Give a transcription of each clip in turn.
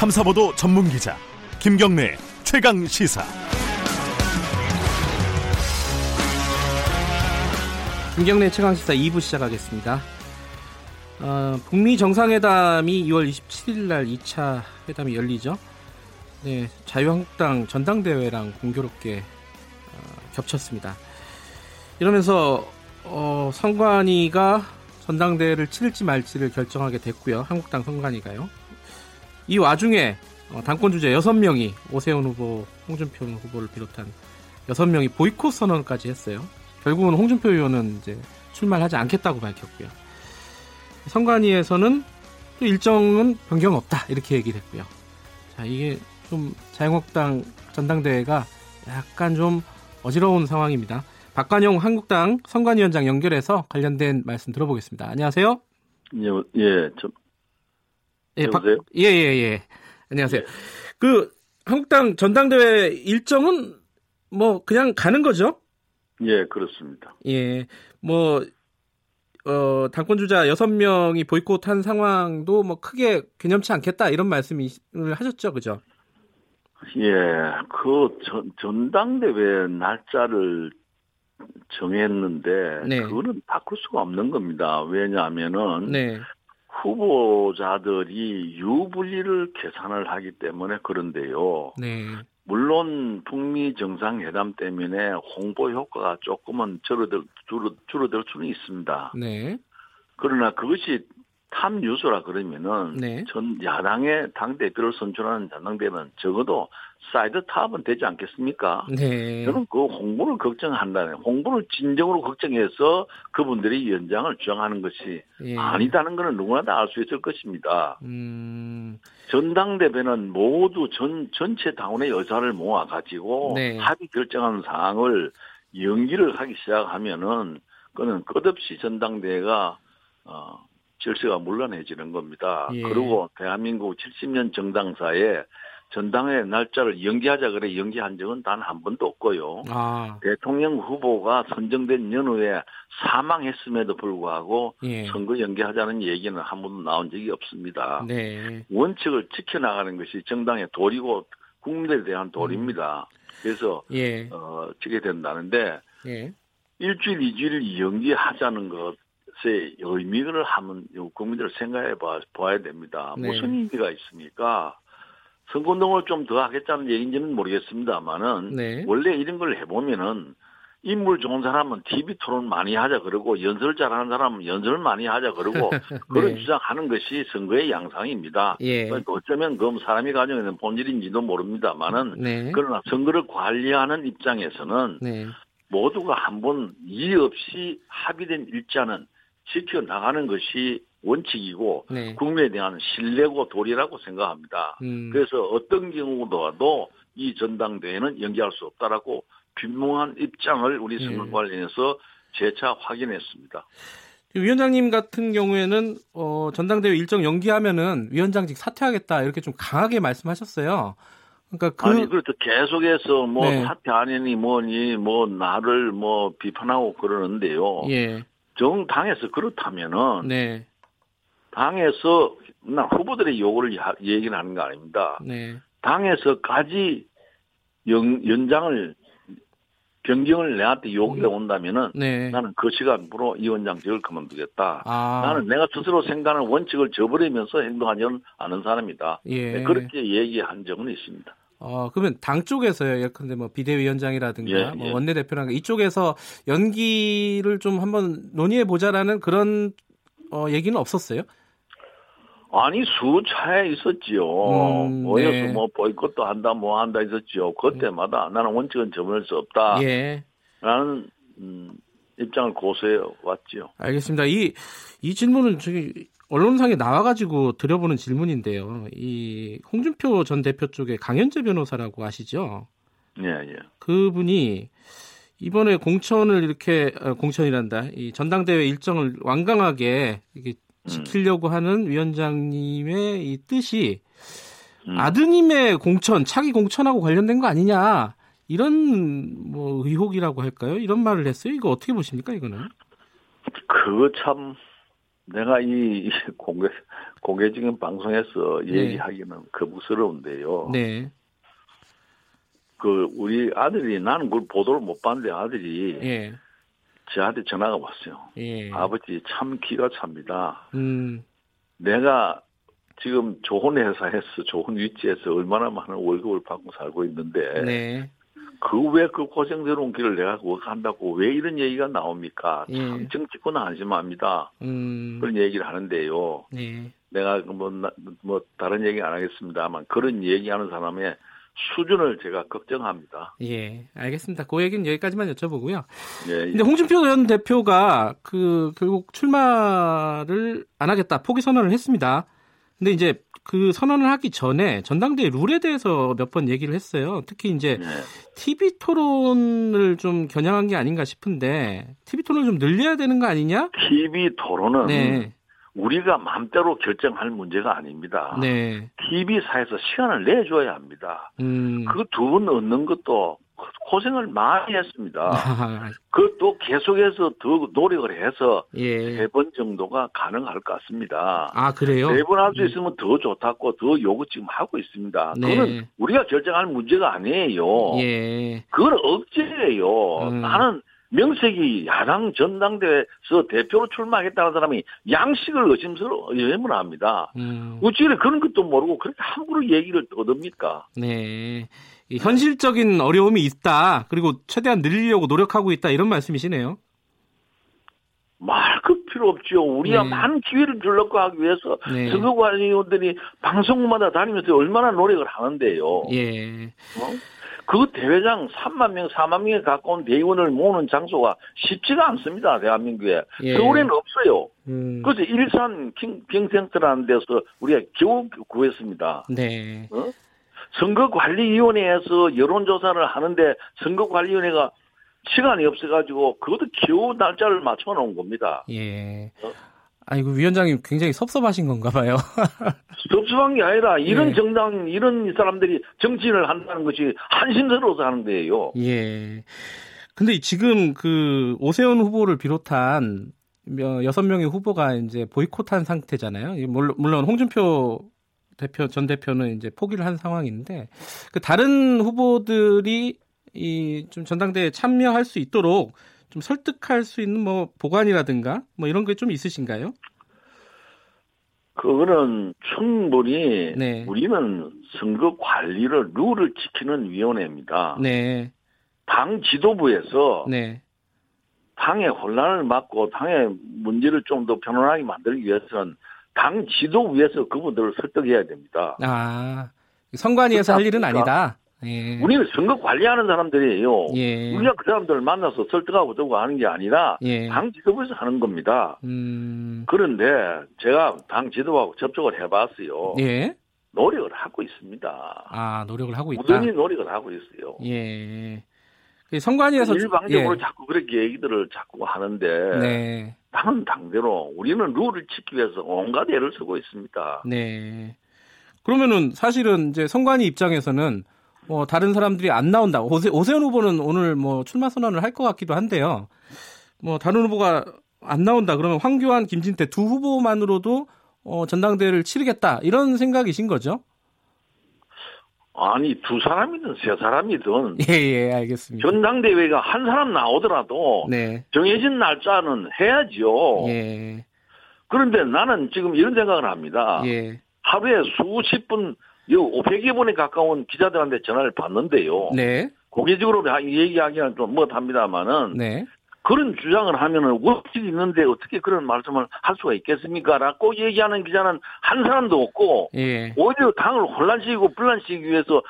탐사보도 전문 기자 김경래 최강 시사. 김경래 최강 시사 2부 시작하겠습니다. 어, 북미 정상회담이 2월 27일 날 2차 회담이 열리죠. 네, 자유한국당 전당대회랑 공교롭게 어, 겹쳤습니다. 이러면서 어, 선관위가 전당대회를 치를지 말지를 결정하게 됐고요. 한국당 선관위가요. 이 와중에 어, 당권 주자 6명이 오세훈 후보, 홍준표 후보를 비롯한 6명이 보이콧 선언까지 했어요. 결국은 홍준표 의원은 이제 출마하지 않겠다고 밝혔고요. 선관위에서는 또 일정은 변경 없다 이렇게 얘기했고요. 자 이게 좀 자유한국당 전당대회가 약간 좀 어지러운 상황입니다. 박관용 한국당 선관위원장 연결해서 관련된 말씀 들어보겠습니다. 안녕하세요. 예, 예, 저, 예, 여보세요? 예, 예, 예. 안녕하세요. 그 한국당 전당대회 일정은 뭐 그냥 가는 거죠? 예, 그렇습니다. 예. 뭐 어, 당권 주자 6명이 보이콧한 상황도 뭐 크게 개념치 않겠다 이런 말씀을 하셨죠. 그죠? 예, 그 전, 전당대회 날짜를 정했는데 네. 그거는 바꿀 수가 없는 겁니다. 왜냐하면은 네. 후보자들이 유불리를 계산을 하기 때문에 그런데요. 네. 물론 북미 정상회담 때문에 홍보 효과가 조금은 줄어들 줄어, 줄어들 수는 있습니다. 네. 그러나 그것이 탑 뉴스라 그러면은 네. 전 야당의 당 대표를 선출하는 전당대회는 적어도 사이드 탑은 되지 않겠습니까? 네. 저는 그 홍보를 걱정한다는 홍보를 진정으로 걱정해서 그분들이 위원장을 주장하는 것이 예. 아니다는 것은 누구나 다 알 수 있을 것입니다. 음. 전당대회는 모두 전 전체 당원의 의사를 모아 가지고 네. 합의 결정하는 사항을 연기를 하기 시작하면은 그는 끝없이 전당대회가 어 질서가 문란해지는 겁니다. 예. 그리고 대한민국 70년 정당사에 전당회 날짜를 연기하자 그래 연기한 적은 단 한 번도 없고요. 아. 대통령 후보가 선정된 연후에 사망했음에도 불구하고 예. 선거 연기하자는 얘기는 한 번도 나온 적이 없습니다. 네. 원칙을 지켜나가는 것이 정당의 도리고 국민에 대한 도리입니다. 그래서 예. 어, 지게 된다는데 예. 일주일, 이주일 연기하자는 것 의 의미를 한번 국민들 생각해 봐, 봐야 됩니다. 네. 무슨 의미가 있습니까? 선거운동을 좀 더 하겠다는 얘기인지는 모르겠습니다만은 네. 원래 이런 걸 해보면은 인물 좋은 사람은 TV 토론 많이 하자 그러고 연설 잘하는 사람은 연설을 많이 하자 그러고 그런 네. 주장하는 것이 선거의 양상입니다. 예. 그러니까 어쩌면 그건 사람이 가지고 있는 본질인지도 모릅니다만은 네. 그러나 선거를 관리하는 입장에서는 네. 모두가 한번 이의 없이 합의된 일자는 지켜나가는 것이 원칙이고 네. 국민에 대한 신뢰고 도리라고 생각합니다. 음. 그래서 어떤 경우더라도 이 전당대회는 연기할 수 없다라고 분명한 입장을 우리 예. 선거관리에서 재차 확인했습니다. 위원장님 같은 경우에는 어, 전당대회 일정 연기하면은 위원장직 사퇴하겠다 이렇게 좀 강하게 말씀하셨어요. 그러니까 그 아니 그렇죠. 계속해서 뭐 네. 사퇴 아니니 뭐니 뭐 나를 뭐 비판하고 그러는데요. 예. 정당에서 그렇다면은 네. 당에서 나 후보들의 요구를 야- 얘기는 하는 거 아닙니다. 네. 당에서까지 연, 연장을 변경을 내한테 요구가 온다면은 네. 나는 그 시간부로 이 원장직을 그만두겠다. 아. 나는 내가 스스로 생각하는 원칙을 저버리면서 행동하지는 않은 사람이다. 예. 네, 그렇게 얘기한 적은 있습니다. 어, 그러면 당 쪽에서요. 예컨대 뭐 비대위원장이라든가 예, 뭐 예. 원내대표라든가 이쪽에서 연기를 좀 한번 논의해 보자라는 그런 어, 얘기는 없었어요? 아니 수차에 있었지요. 음, 모여서 네. 뭐 보이콧도 한다 뭐 한다 있었지요. 그때마다 나는 원칙은 저버릴 수 없다. 예. 라는 음, 입장을 고수해 왔지요. 알겠습니다. 이, 이 질문은 저기 언론상에 나와가지고 드려보는 질문인데요. 이 홍준표 전 대표 쪽에 강현재 변호사라고 아시죠? 예, 예. 그분이 이번에 공천을 이렇게 어, 공천이란다. 이 전당대회 일정을 완강하게 이게 지키려고 하는 위원장님의 이 뜻이 음. 아드님의 공천, 차기 공천하고 관련된 거 아니냐. 이런 뭐 의혹이라고 할까요? 이런 말을 했어요. 이거 어떻게 보십니까, 이거는? 그거 참 내가 이 공개 공개적인 방송에서 네. 얘기하기는 거부스러운데요. 네. 그 우리 아들이 나는 그걸 보도를 못 봤는데 아들이 예. 저한테 전화가 왔어요. 예. 아버지 참 기가 찹니다. 음. 내가 지금 좋은 회사에서 좋은 위치에서 얼마나 많은 월급을 받고 살고 있는데 네. 그왜그 고생스러운 길을 내가 그거 간다고 왜 이런 얘기가 나옵니까? 참 예. 정치권 한심합니다. 음. 그런 얘기를 하는데요. 네. 내가 그 뭐, 나- 뭐 다른 얘기 안 하겠습니다만 그런 얘기하는 사람의 수준을 제가 걱정합니다. 예. 알겠습니다. 그 얘기는 여기까지만 여쭤보고요. 예, 근데 홍준표 전 대표가 그 결국 출마를 안 하겠다 포기 선언을 했습니다. 근데 이제 그 선언을 하기 전에 전당대회 룰에 대해서 몇 번 얘기를 했어요. 특히 이제 예. TV 토론을 좀 겨냥한 게 아닌가 싶은데 TV 토론을 좀 늘려야 되는 거 아니냐? TV 토론은 네. 우리가 마음대로 결정할 문제가 아닙니다. 네. TV사에서 시간을 내줘야 합니다. 음. 그두분 얻는 것도 고생을 많이 했습니다. 아, 그것도 계속해서 더 노력을 해서 예. 세번 정도가 가능할 것 같습니다. 아, 그래요? 세 번 할 수 있으면 더 좋다고 더 요구 지금 하고 있습니다. 네. 그거는 우리가 결정할 문제가 아니에요. 예. 그건 억제예요. 음. 나는 명색이 야당 전당대회에서 대표로 출마하겠다는 사람이 양식을 의심스러워 의문합니다. 음. 어찌래 그런 것도 모르고 그렇게 함부로 얘기를 떠듭니까? 네. 이 현실적인 어려움이 있다. 그리고 최대한 늘리려고 노력하고 있다. 이런 말씀이시네요. 말그 필요 없죠. 우리가 네. 많은 기회를 주려고 하기 위해서 네. 선거관리위원들이 방송마다 다니면서 얼마나 노력을 하는데요. 예. 어? 그 대회장 3만 명, 4만 명에 가까운 대의원을 모으는 장소가 쉽지가 않습니다. 대한민국에. 예. 서울에는 없어요. 음. 그래서 일산 킹, 킹센터라는 데서 우리가 겨우 구했습니다. 네. 선거관리위원회에서 여론조사를 하는데 선거관리위원회가 시간이 없어가지고 그것도 겨우 날짜를 맞춰놓은 겁니다. 예. 어? 아이고 위원장님 굉장히 섭섭하신 건가 봐요. 섭섭한 게 아니라 이런 네. 정당, 이런 사람들이 정치인을 한다는 것이 한심스러워서 하는 거예요. 예. 근데 지금 그 오세훈 후보를 비롯한 몇- 여섯 명의 후보가 이제 보이콧한 상태잖아요. 이 물론, 홍준표 대표 전 대표는 이제 포기를 한 상황인데 그 다른 후보들이 이 좀 전당대회에 참여할 수 있도록 좀 설득할 수 있는 뭐 보관이라든가 뭐 이런 게 좀 있으신가요? 그거는 충분히 네. 우리는 선거 관리를 룰을 지키는 위원회입니다. 네. 당 지도부에서 네. 당의 혼란을 막고 당의 문제를 좀더 편안하게 만들기 위해서는 당 지도부에서 그분들을 설득해야 됩니다. 아. 선관위에서 할 일은? 아니다. 예. 우리는 선거 관리하는 사람들이에요. 예. 우리가 그 사람들을 만나서 설득하고 저고 하는 게 아니라 예. 당 지도부에서 하는 겁니다. 음. 그런데 제가 당 지도부하고 접촉을 해봤어요. 예. 노력을 하고 있습니다. 아, 노력을 하고 있다. 무던히 노력을 하고 있어요. 예. 그 선관위에서 일방적으로 예. 자꾸 그렇게 얘기들을 자꾸 하는데 네. 당은 당대로 우리는 룰을 지키기 위해서 온갖 애를 쓰고 있습니다. 네. 그러면은 사실은 이제 선관위 입장에서는 뭐 다른 사람들이 안 나온다. 오세, 오세훈 후보는 오늘 뭐 출마 선언을 할 것 같기도 한데요. 뭐 다른 후보가 안 나온다. 그러면 황교안, 김진태 두 후보만으로도 어, 전당대회를 치르겠다. 이런 생각이신 거죠? 아니 두 사람이든 세 사람이든 예, 예, 알겠습니다. 전당대회가 한 사람 나오더라도 네. 정해진 날짜는 해야죠. 예. 그런데 나는 지금 이런 생각을 합니다. 예. 하루에 수십 분, 500여 번에 가까운 기자들한테 전화를 받는데요. 네. 공개적으로 얘기하기는 좀 못합니다만은 네. 그런 주장을 하면은 원칙이 있는데 어떻게 그런 말씀을 할 수가 있겠습니까? 라고 얘기하는 기자는 한 사람도 없고 예. 오히려 당을 혼란시키고 분란시키기 위해서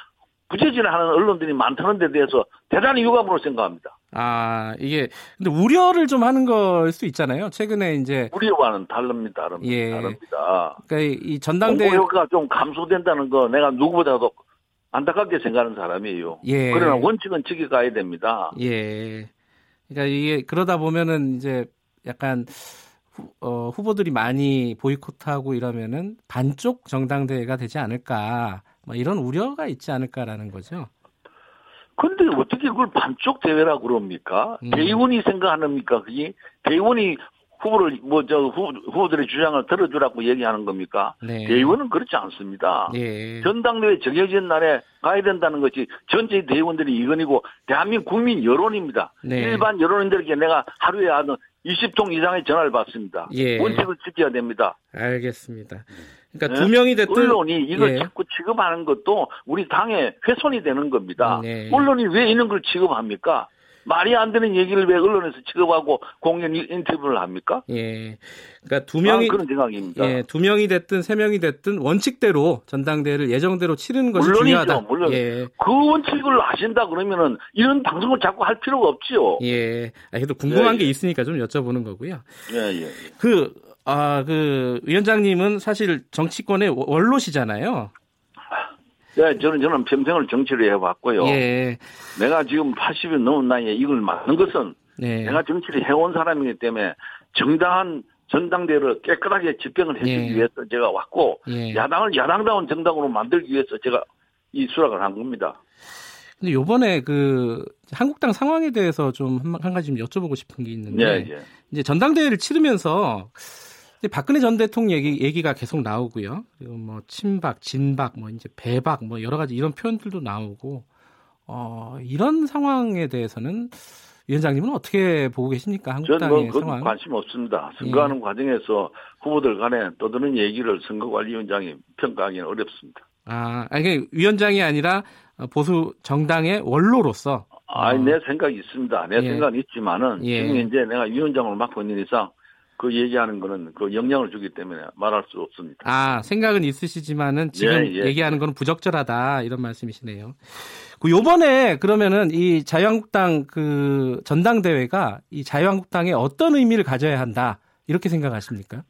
부재진하는 언론들이 많다는 데 대해서 대단히 유감으로 생각합니다. 아, 이게 근데 우려를 좀 하는 걸수 있잖아요. 최근에 이제 우리와는 다릅니다. 다릅니다. 예. 다릅니다. 그러니까 이 전당대회 효과가 좀 감소된다는 거 내가 누구보다도 안타깝게 생각하는 사람이에요. 예. 그러나 원칙은 지켜가야 됩니다. 예. 그러니까 이게 그러다 보면은 이제 약간 후, 어, 후보들이 많이 보이콧하고 이러면은 반쪽 정당대회가 되지 않을까. 뭐 이런 우려가 있지 않을까라는 거죠. 근데 어떻게 그걸 반쪽 대회라고 그럽니까? 음. 대의원이 생각합니까? 그게 대의원이 후보를 뭐 저 후보들의 주장을 들어주라고 얘기하는 겁니까? 네. 대의원은 그렇지 않습니다. 예. 전당대회 정해진 날에 가야 된다는 것이 전체 대의원들이 이건이고 대한민국 국민 여론입니다. 네. 일반 여론인들에게 내가 하루에 하는 20통 이상의 전화를 받습니다. 예. 원칙을 지켜야 됩니다. 알겠습니다. 그러니까 네? 두 명이 됐든 언론이 이걸 예. 자꾸 취급하는 것도 우리 당의 훼손이 되는 겁니다. 네. 언론이 왜 이런 걸 취급합니까? 말이 안 되는 얘기를 왜 언론에서 취급하고 공연 인터뷰를 합니까? 예. 그러니까 두 아, 명이 그런 생각입니다. 예, 두 명이 됐든 세 명이 됐든 원칙대로 전당대회를 예정대로 치르는 것이 물론이죠, 중요하다. 물론. 예. 그 원칙을 아신다 그러면은 이런 방송을 자꾸 할 필요가 없지요. 예. 아, 그래도 궁금한 예, 게 예. 있으니까 좀 여쭤보는 거고요. 예, 예. 예. 그, 아, 그, 위원장님은 사실 정치권의 원로시잖아요. 예, 저는 저는 평생을 정치를 해왔고요. 예. 내가 지금 80이 넘은 나이에 이걸 맡는 것은 네. 내가 정치를 해온 사람이기 때문에 정당한 전당대회를 깨끗하게 집행을 해주기 예. 위해서 제가 왔고 예. 야당을 야당다운 정당으로 만들기 위해서 제가 이 수락을 한 겁니다. 근데 요번에 그 한국당 상황에 대해서 좀 한 가지 좀 여쭤보고 싶은 게 있는데 예, 예. 이제 전당대회를 치르면서 박근혜 전 대통령 얘기, 얘기가 계속 나오고요. 그리고 뭐 친박, 진박, 뭐 이제 배박, 뭐 여러 가지 이런 표현들도 나오고 어, 이런 상황에 대해서는 위원장님은 어떻게 보고 계십니까? 저는 한국당의 뭐 그건 상황. 관심 없습니다. 선거하는 과정에서 후보들 간에 떠드는 얘기를 선거관리위원장이 평가하기는 어렵습니다. 아, 아니 그러니까 위원장이 아니라 보수 정당의 원로로서 아니, 어, 내 생각이 있습니다. 내 예. 생각은 있지만은 예. 지금 이제 내가 위원장을 맡고 있는 이상 그 얘기하는 거는 그 영향을 주기 때문에 말할 수 없습니다. 아, 생각은 있으시지만은 지금 예, 예. 얘기하는 거는 부적절하다 이런 말씀이시네요. 그 요번에 그러면은 이 자유한국당 그 전당대회가 이 자유한국당에 어떤 의미를 가져야 한다 이렇게 생각하십니까?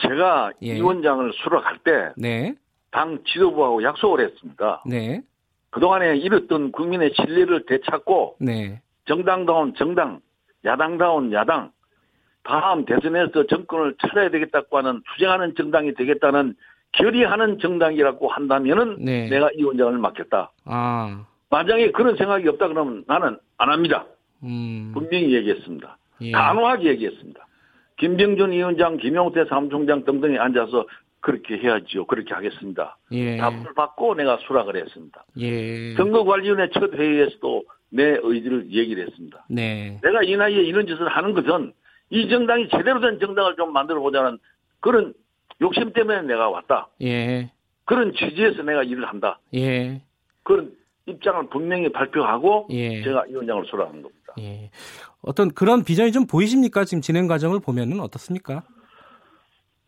제가 예. 위원장을 수락할 때당 네, 지도부하고 약속을 했습니다. 네, 그동안에 잃었던 국민의 신뢰를 되찾고 네, 정당다운 정당, 야당다운 야당, 다음 대선에서 정권을 차려야 되겠다고 하는 투쟁하는 정당이 되겠다는 결의하는 정당이라고 한다면은 네. 내가 이 원장을 맡겠다. 아, 만약에 그런 생각이 없다 그러면 나는 안 합니다. 음, 분명히 얘기했습니다. 예, 단호하게 얘기했습니다. 김병준 위원장, 김용태 사무총장 등등이 앉아서 그렇게 해야지요. 그렇게 하겠습니다. 예, 답을 받고 내가 수락을 했습니다. 예, 선거관리위원회 첫 회의에서도 내 의지를 얘기를 했습니다. 네, 내가 이 나이에 이런 짓을 하는 것은 이 정당이 제대로 된 정당을 좀 만들어 보자는 그런 욕심 때문에 내가 왔다. 예, 그런 취지에서 내가 일을 한다. 예, 그런 입장을 분명히 발표하고 예. 제가 이 원장을 수락한 겁니다. 예. 어떤 그런 비전이 좀 보이십니까? 지금 진행 과정을 보면은 어떻습니까?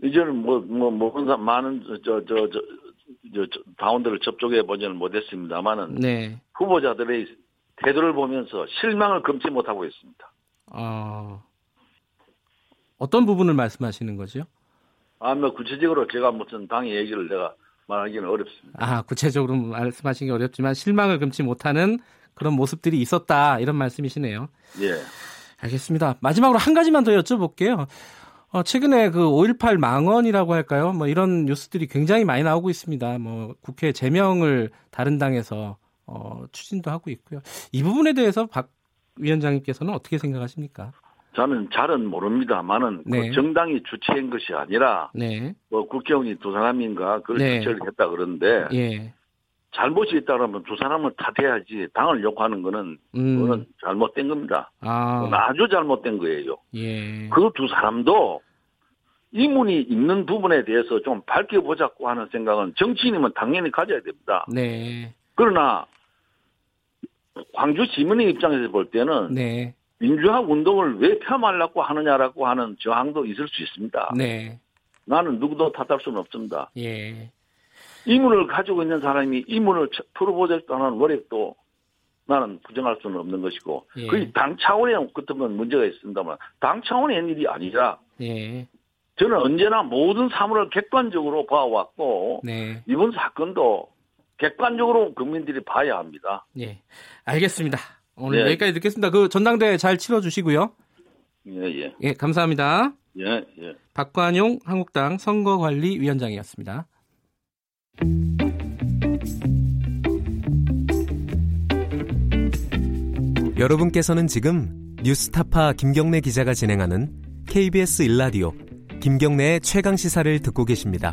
이제는 뭐, 뭐, 뭐, 많은, 저, 저, 저, 저, 저 다운들을 접촉해 보지는 못했습니다만은 네, 후보자들의 태도를 보면서 실망을 금치 못하고 있습니다. 어, 어떤 부분을 말씀하시는 거죠? 아, 뭐, 구체적으로 제가 무슨 당의 얘기를 내가 말하기는 어렵습니다. 아, 구체적으로 말씀하시기 어렵지만 실망을 금치 못하는 그런 모습들이 있었다 이런 말씀이시네요. 예. 알겠습니다. 마지막으로 한 가지만 더 여쭤볼게요. 어, 최근에 그 5.18 망언이라고 할까요? 뭐 이런 뉴스들이 굉장히 많이 나오고 있습니다. 뭐 국회 제명을 다른 당에서 어, 추진도 하고 있고요. 이 부분에 대해서 박 위원장님께서는 어떻게 생각하십니까? 저는 잘은 모릅니다만은 네. 그 정당이 주최한 것이 아니라 네, 뭐 국회의원이 두 사람인가 그걸 네. 주최를 했다 그러는데 예, 잘못이 있다 그러면 두 사람을 탓해야지 당을 욕하는 거는 음, 그거는 잘못된 겁니다. 아, 아주 잘못된 거예요. 예, 그 두 사람도 이문이 있는 부분에 대해서 좀 밝혀보자고 하는 생각은 정치인이면 당연히 가져야 됩니다. 네, 그러나 광주 시민의 입장에서 볼 때는 네, 민주화 운동을 왜 폄하하려고 하느냐라고 하는 저항도 있을 수 있습니다. 네, 나는 누구도 탓할 수는 없습니다. 예, 이문을 가지고 있는 사람이 이문을 풀어보겠다는 노력도 나는 부정할 수는 없는 것이고 예. 그게 당 차원의 그때면 문제가 있습니다만 당 차원의 일이 아니라 예, 저는 언제나 모든 사물을 객관적으로 봐왔고 네, 이번 사건도 객관적으로 국민들이 봐야 합니다. 예, 알겠습니다. 오늘 네. 여기까지 듣겠습니다. 그 전당대회 잘 치러주시고요. 예, 예, 예, 감사합니다. 예, 예. 박관용 한국당 선거관리위원장이었습니다. 여러분께서는 지금 뉴스타파 김경래 기자가 진행하는 KBS 일라디오 김경래의 최강 시사를 듣고 계십니다.